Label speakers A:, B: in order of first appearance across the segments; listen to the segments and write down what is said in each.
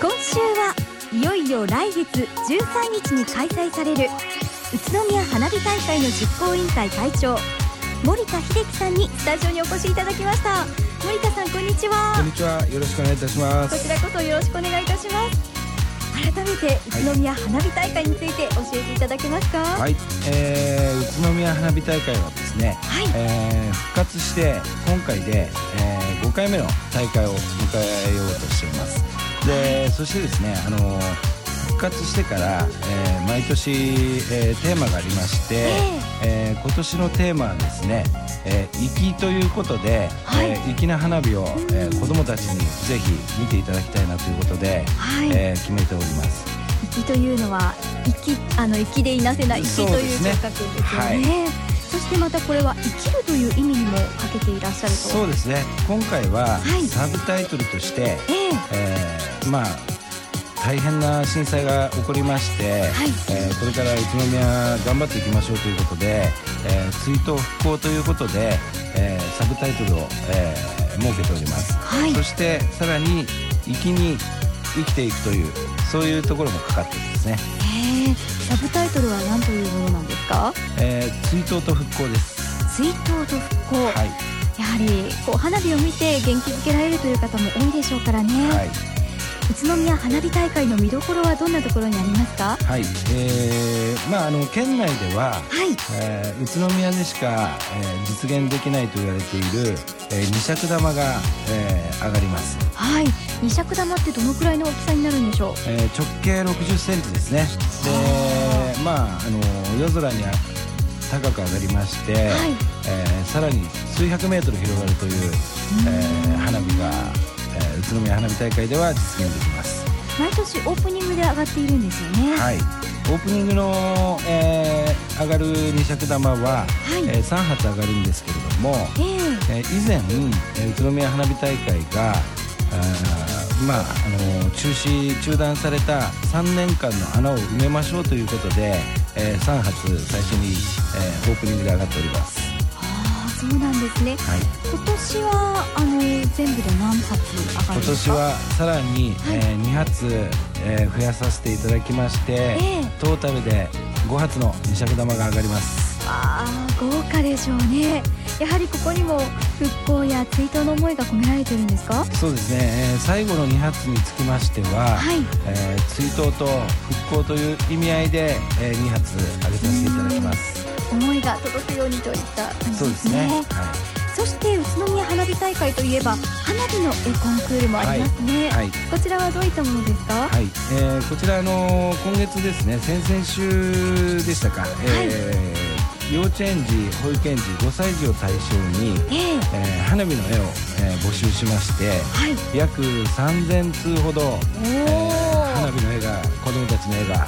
A: 今週はいよいよ来月13日に開催される宇都宮花火大会の実行委員会会長森田秀樹さんにスタジオにお越しいただきました。森田さんこんにちは。
B: こんにちは。よろしくお願いいたしま
A: こ
B: す
A: ちらこそよろしくお願いいたします。改めて宇都宮花火大会について教えていただけますか？は、
B: はい。い、えー、宇都宮花火大会はですね、えー復活して今回で、えー、5回目の大会を迎えようとしています。でそしてですねあの復活してから、えー毎年、えーテーマがありまして、えー今年のテーマはですね「えー粋」ということで、
A: はい。
B: えー粋な花火を、えー子どもたちにぜひ見ていただきたいなということで、
A: はい。
B: えー決めております。
A: 粋というのは粋あの粋でいなせない粋という字を書くんですよね。そしてまたこれは生きるという意味にもかけていらっしゃると。
B: そうですね。今回は
A: はい。
B: サブタイトルとして、
A: ええ。
B: えーまあ大変な震災が起こりまして、
A: はい。
B: えーこれから宇都宮頑張っていきましょうということで、えー追悼復興ということで、えーサブタイトルを、えー設けております、
A: はい。
B: そしてさらに粋に生きていくというそういうところもかかってるんですね、追悼と復興です。
A: 追悼と復興、
B: はい。
A: やはりこう花火を見て元気づけられるという方も多いでしょうからね、
B: はい。
A: 宇都宮花火大会の見どころはどんなところにありますか？
B: はい、えーまああの県内では、
A: はい。
B: えー宇都宮でしか、えー実現できないと言われている、えー二尺玉が、えー上がります、
A: はい。二尺玉ってどのくらいの大きさになるんでしょう？
B: えー直径60センチですね。でまああの夜空にあ高く上がりまして、
A: はい。
B: えーさらに数百メートル広がるという、えー花火が、えー宇都宮花火大会では実現できます。
A: 毎年オープニングで上がっているんですよね。
B: はい。オープニングの、えー上がる二尺玉は、
A: はい。
B: え3発上がるんですけれども、
A: ええ。
B: えー以前、えー宇都宮花火大会があーまああの中止中断された3年間の穴を埋めましょうということで、え3発最初に、えーオープニングで上がっております。
A: ああそうなんですね。
B: はい。
A: 今年はあの全部で何発上がるん
B: 今
A: ですか？
B: 年はさらに、
A: はい。
B: え2発、えー増やさせていただきまして、
A: ええ。
B: トータルで5発の二尺玉が上がります。
A: ああ豪華でしょうね。やはりここにも復興や追悼の思いが込められてるんですか？
B: そうですね、えー最後の2発につきましては、
A: はい。
B: えー追悼と復興という意味合いで、え2発上げさせていただきます。
A: 思いが届くようにといった感じ
B: そう
A: でね
B: ですすね。はい。
A: そして宇都宮花火大会といえば花火の絵コンクールもありますね、
B: はい。
A: こちらはどういったものですか、
B: はい、えーこちらあの今月ですね先々週でしたか、えー幼稚園児保育園児5歳児を対象に、
A: ええ。
B: えー花火の絵を、えー募集しまして
A: はい。
B: 約3000通ほど、えー花火の絵が子どもたちの絵が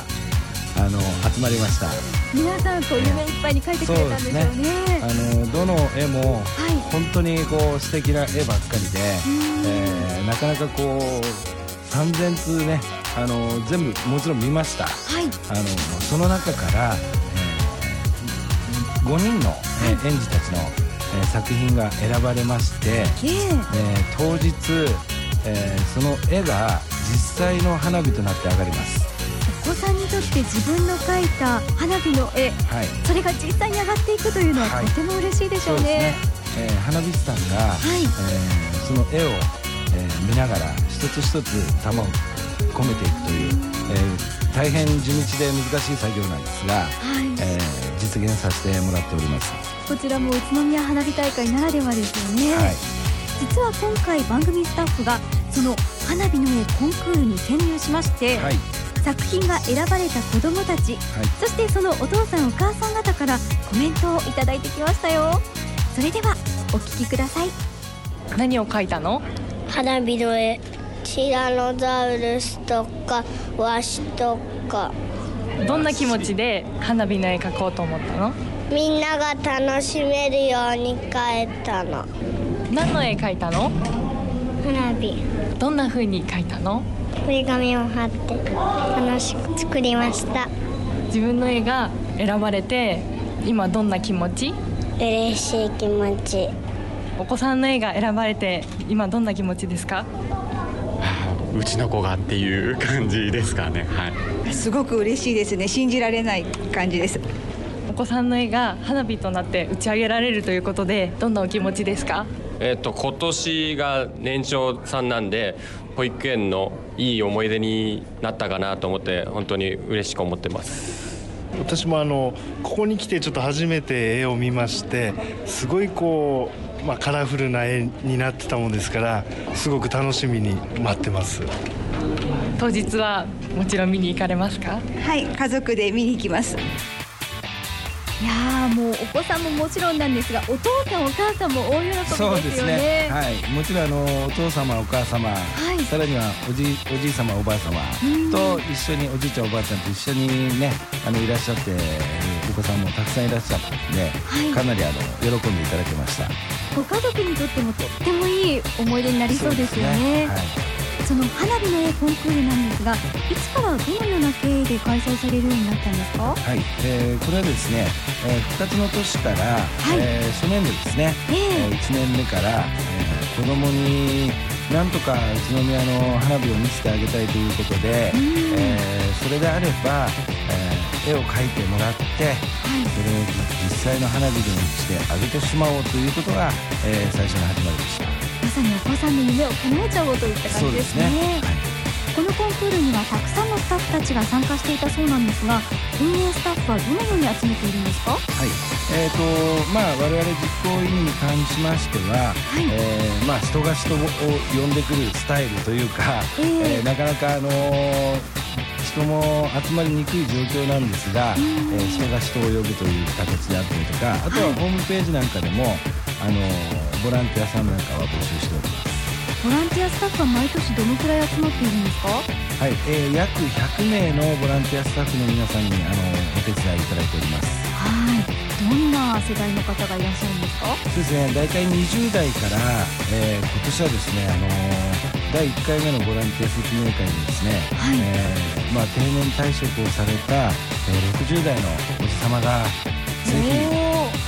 B: あの集まりました。
A: 皆さんこう夢いっぱいに描いてくれたんでしょうね。
B: あのどの絵も
A: はい。
B: 本当にこう素敵な絵ばっかりで、えーなかなかこう3000通ねあの全部もちろん見ました。
A: はい。
B: あのその中から、え5人の、えー園児たちの、えー作品が選ばれまして、
A: ええ。
B: えー当日、えーその絵が実際の花火となって上がります。
A: お子さんにとって自分の描いた花火の絵。
B: はい。
A: それが実際に上がっていくというのは
B: はい。
A: とても嬉しいでしょうね。
B: そうですね、えー花火師さんが、
A: はい。
B: えーその絵を、えー見ながら一つ一つ玉を込めていくという、えー大変地道で難しい作業なんですが、
A: はい。
B: えー実現させてもらっております、
A: こちらも宇都宮花火大会ならではですよね、
B: はい。
A: 実は今回番組スタッフがその花火の絵コンクールに潜入しまして、
B: はい。
A: 作品が選ばれた子どもたち
B: はい。
A: そしてそのお父さんお母さん方からコメントをいただいてきましたよ。それではお聞きください。
C: 何を書いたの？
D: 花火の絵ティラノザウルスとかワシとか
C: どんな気持ちで花火の絵描こうと思ったの？
D: みんなが楽しめるように描いたの。
C: 何の絵描いたの？
D: 花火。
C: どんな風に描いたの？
D: 折り紙を貼って楽しく作りました。
C: 自分の絵が選ばれて今どんな気持ち？
D: 嬉しい気持ち。
C: お子さんの絵が選ばれて今どんな気持ちですか？
E: うちの子がっていう感じですかね。はい。
F: すごく嬉しいですね。信じられない感じです。
C: お子さんの絵が花火となって打ち上げられるということでどんなお気持ちですか？
G: えっと今年が年長さんなんで保育園のいい思い出になったかなと思って本当に嬉しく思ってます。
H: 私もあのここに来てちょっと初めて絵を見ましてすごいこう、まあ、カラフルな絵になってたもんですからすごく楽しみに待ってます。
C: 当日はもちろん見に行かれますか？
F: はい家族で見に行きます。
A: いやもうお子さんももちろんなんですがお父さんお母さんも大喜びですよね。そうですね。
B: はい、もちろんあのお父様お母様、はい、さらにはおじおじい様おばあ様と一緒におじいちゃんおばあちゃんと一緒にねあのいらっしゃってさんもたくさんいらっしゃったので、はい、かなりあの喜んでいただけました。
A: ご家族にとってもとってもいい思い出になりそうですよね。はい。その花火の絵コンクールなんですがいつからどのような経緯で開催されるようになったんですか？
B: はい、えー、これはですね、えー、復活の年から、はい、えー、初年度ですね、えー、1年目から、えー、子供になんとか宇都宮の花火を見せてあげたいということで、えー、それであれば、えー、絵を描いてもらって、はい、それを実際の花火でしてあげてしまおうということが、えー、最初の始まりでした。
A: まさにお子さんの夢を叶えちゃおうといった感じですね、ね。はい、このコンクールにはたくさんのスタッフたちが参加していたそうなんですが運営スタッフはどのように集めているんですか？はい。
B: えーとまあ我々実行委員に関しましては、はい、えー、まあ、人が人を呼んでくるスタイルというか、えー、えー、なかなかあのー人も集まりにくい状況なんですが、えー、人が人を呼ぶという形であったりとかあとはホームページなんかでも、あのボランティアさんなんかは募集しております。
A: ボランティアスタッフは毎年どのくらい集まっているんですか？
B: はい、えー、約100名のボランティアスタッフの皆さんにあのお手伝いいただいております。
A: はい。どんな世代の方がいらっしゃるんですか？
B: そうですね大体20代から、えー、今年はですねあの第1回目のボランティア説明会にですね、はい。えーまあ、定年退職をされた、えー、60代のおじ様がぜひ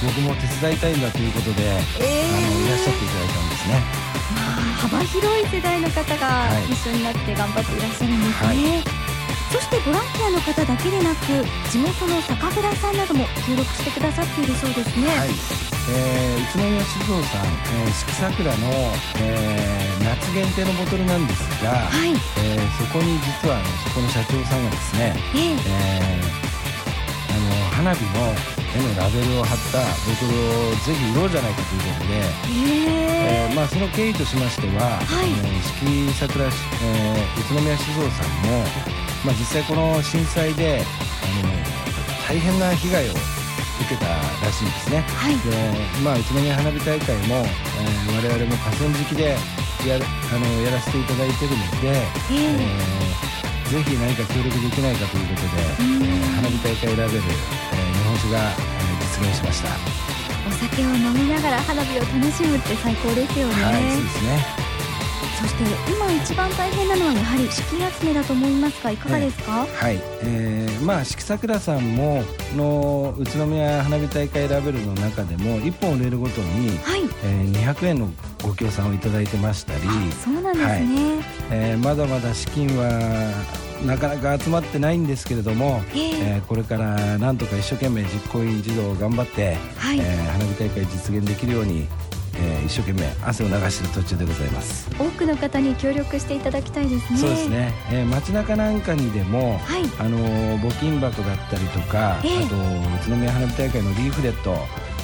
B: 僕も手伝いたいんだということで、えー、あのいらっしゃっていただいたんですね。
A: まあ、幅広い世代の方が一緒になって頑張っていらっしゃるんですね。はい、そしてボランティアの方だけでなく地元の酒蔵さんなども協力してくださっているそうですね。はい。
B: えー、宇都宮酒造さん、えー、四季桜の、えー、夏限定のボトルなんですが、はい。えー、そこに実はあのそこの社長さんがですね、えー、えー、あの花火の絵のラベルを貼ったボトルをぜひ売ろうじゃないかということで、えー、まあ、その経緯としましては、はい、四季桜、えー、宇都宮酒造さんも、まあ、実際この震災であの大変な被害を受けたらしいんですね、はい、でまあ、宇都宮花火大会も、えー、我々も河川敷でやあのやらせていただいてるので、えー、ぜひ何か協力できないかということで、えー、花火大会ラベル、えー、日本酒が実現しました。
A: お酒を飲みながら花火を楽しむって最高ですよね。
B: はいそうですね
A: そして今一番大変なのはやはり資金集めだと思いますがいかがですか、
B: はい、えー、まあ四季桜さんもの宇都宮花火大会ラベルの中でも1本売れるごとに、はい。えー、200円のご協賛をいただいてましたり
A: そうなんですね、はい。
B: えー、まだまだ資金はなかなか集まってないんですけれども、えー、えー、これからなんとか一生懸命実行委員児童を頑張って、はい、えー、花火大会実現できるようにえー、一生懸命汗を流している途中でございます。
A: 多くの方に協力していただきたいですね。
B: そうですね、えー、街中なんかにでも、はい、あの募金箱だったりとか、えー、あと宇都宮花火大会のリーフレット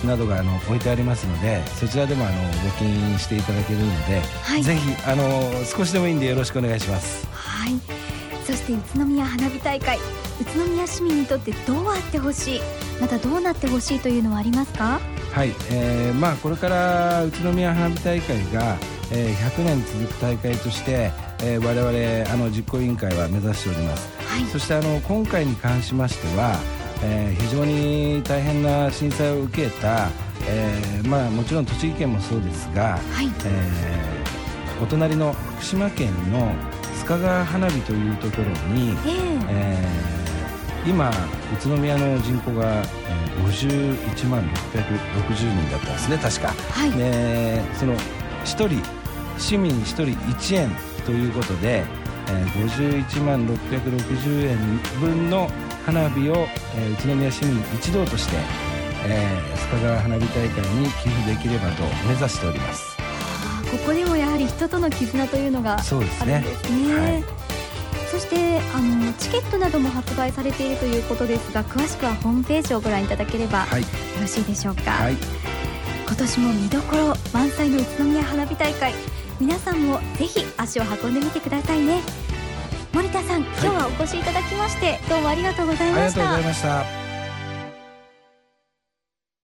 B: などがあの置いてありますのでそちらでもあの募金していただけるので、はい、ぜひあの少しでもいいんでよろしくお願いします。
A: はい。そして宇都宮花火大会宇都宮市民にとってどうあってほしい？またどうなってほしいというのはありますか？
B: はい、えー、まあこれから宇都宮花火大会が、えー、100年続く大会として、えー、我々あの実行委員会は目指しております、はい、そしてあの今回に関しましては、えー、非常に大変な震災を受けた、えー、まあもちろん栃木県もそうですが、はい。えー、お隣の福島県の須賀川花火というところに、えー、えー、今宇都宮の人口が、え51万660人だったんですね確か、はい、でその1人市民1人1円ということで、えー、51万660円分の花火を、えー、宇都宮市民一同として、えー、須賀川花火大会に寄付できればと目指しております。
A: ここでもやはり人との絆というのがあるんですね。すね。はい、そしてあのチケットなども発売されているということですが詳しくはホームページをご覧いただければ、よろしいでしょうか、はい、今年も見どころ満載の宇都宮花火大会皆さんもぜひ足を運んでみてくださいね。森田さん、今日はお越しいただきまして、どうもありがとうございました。
B: ありがとうございました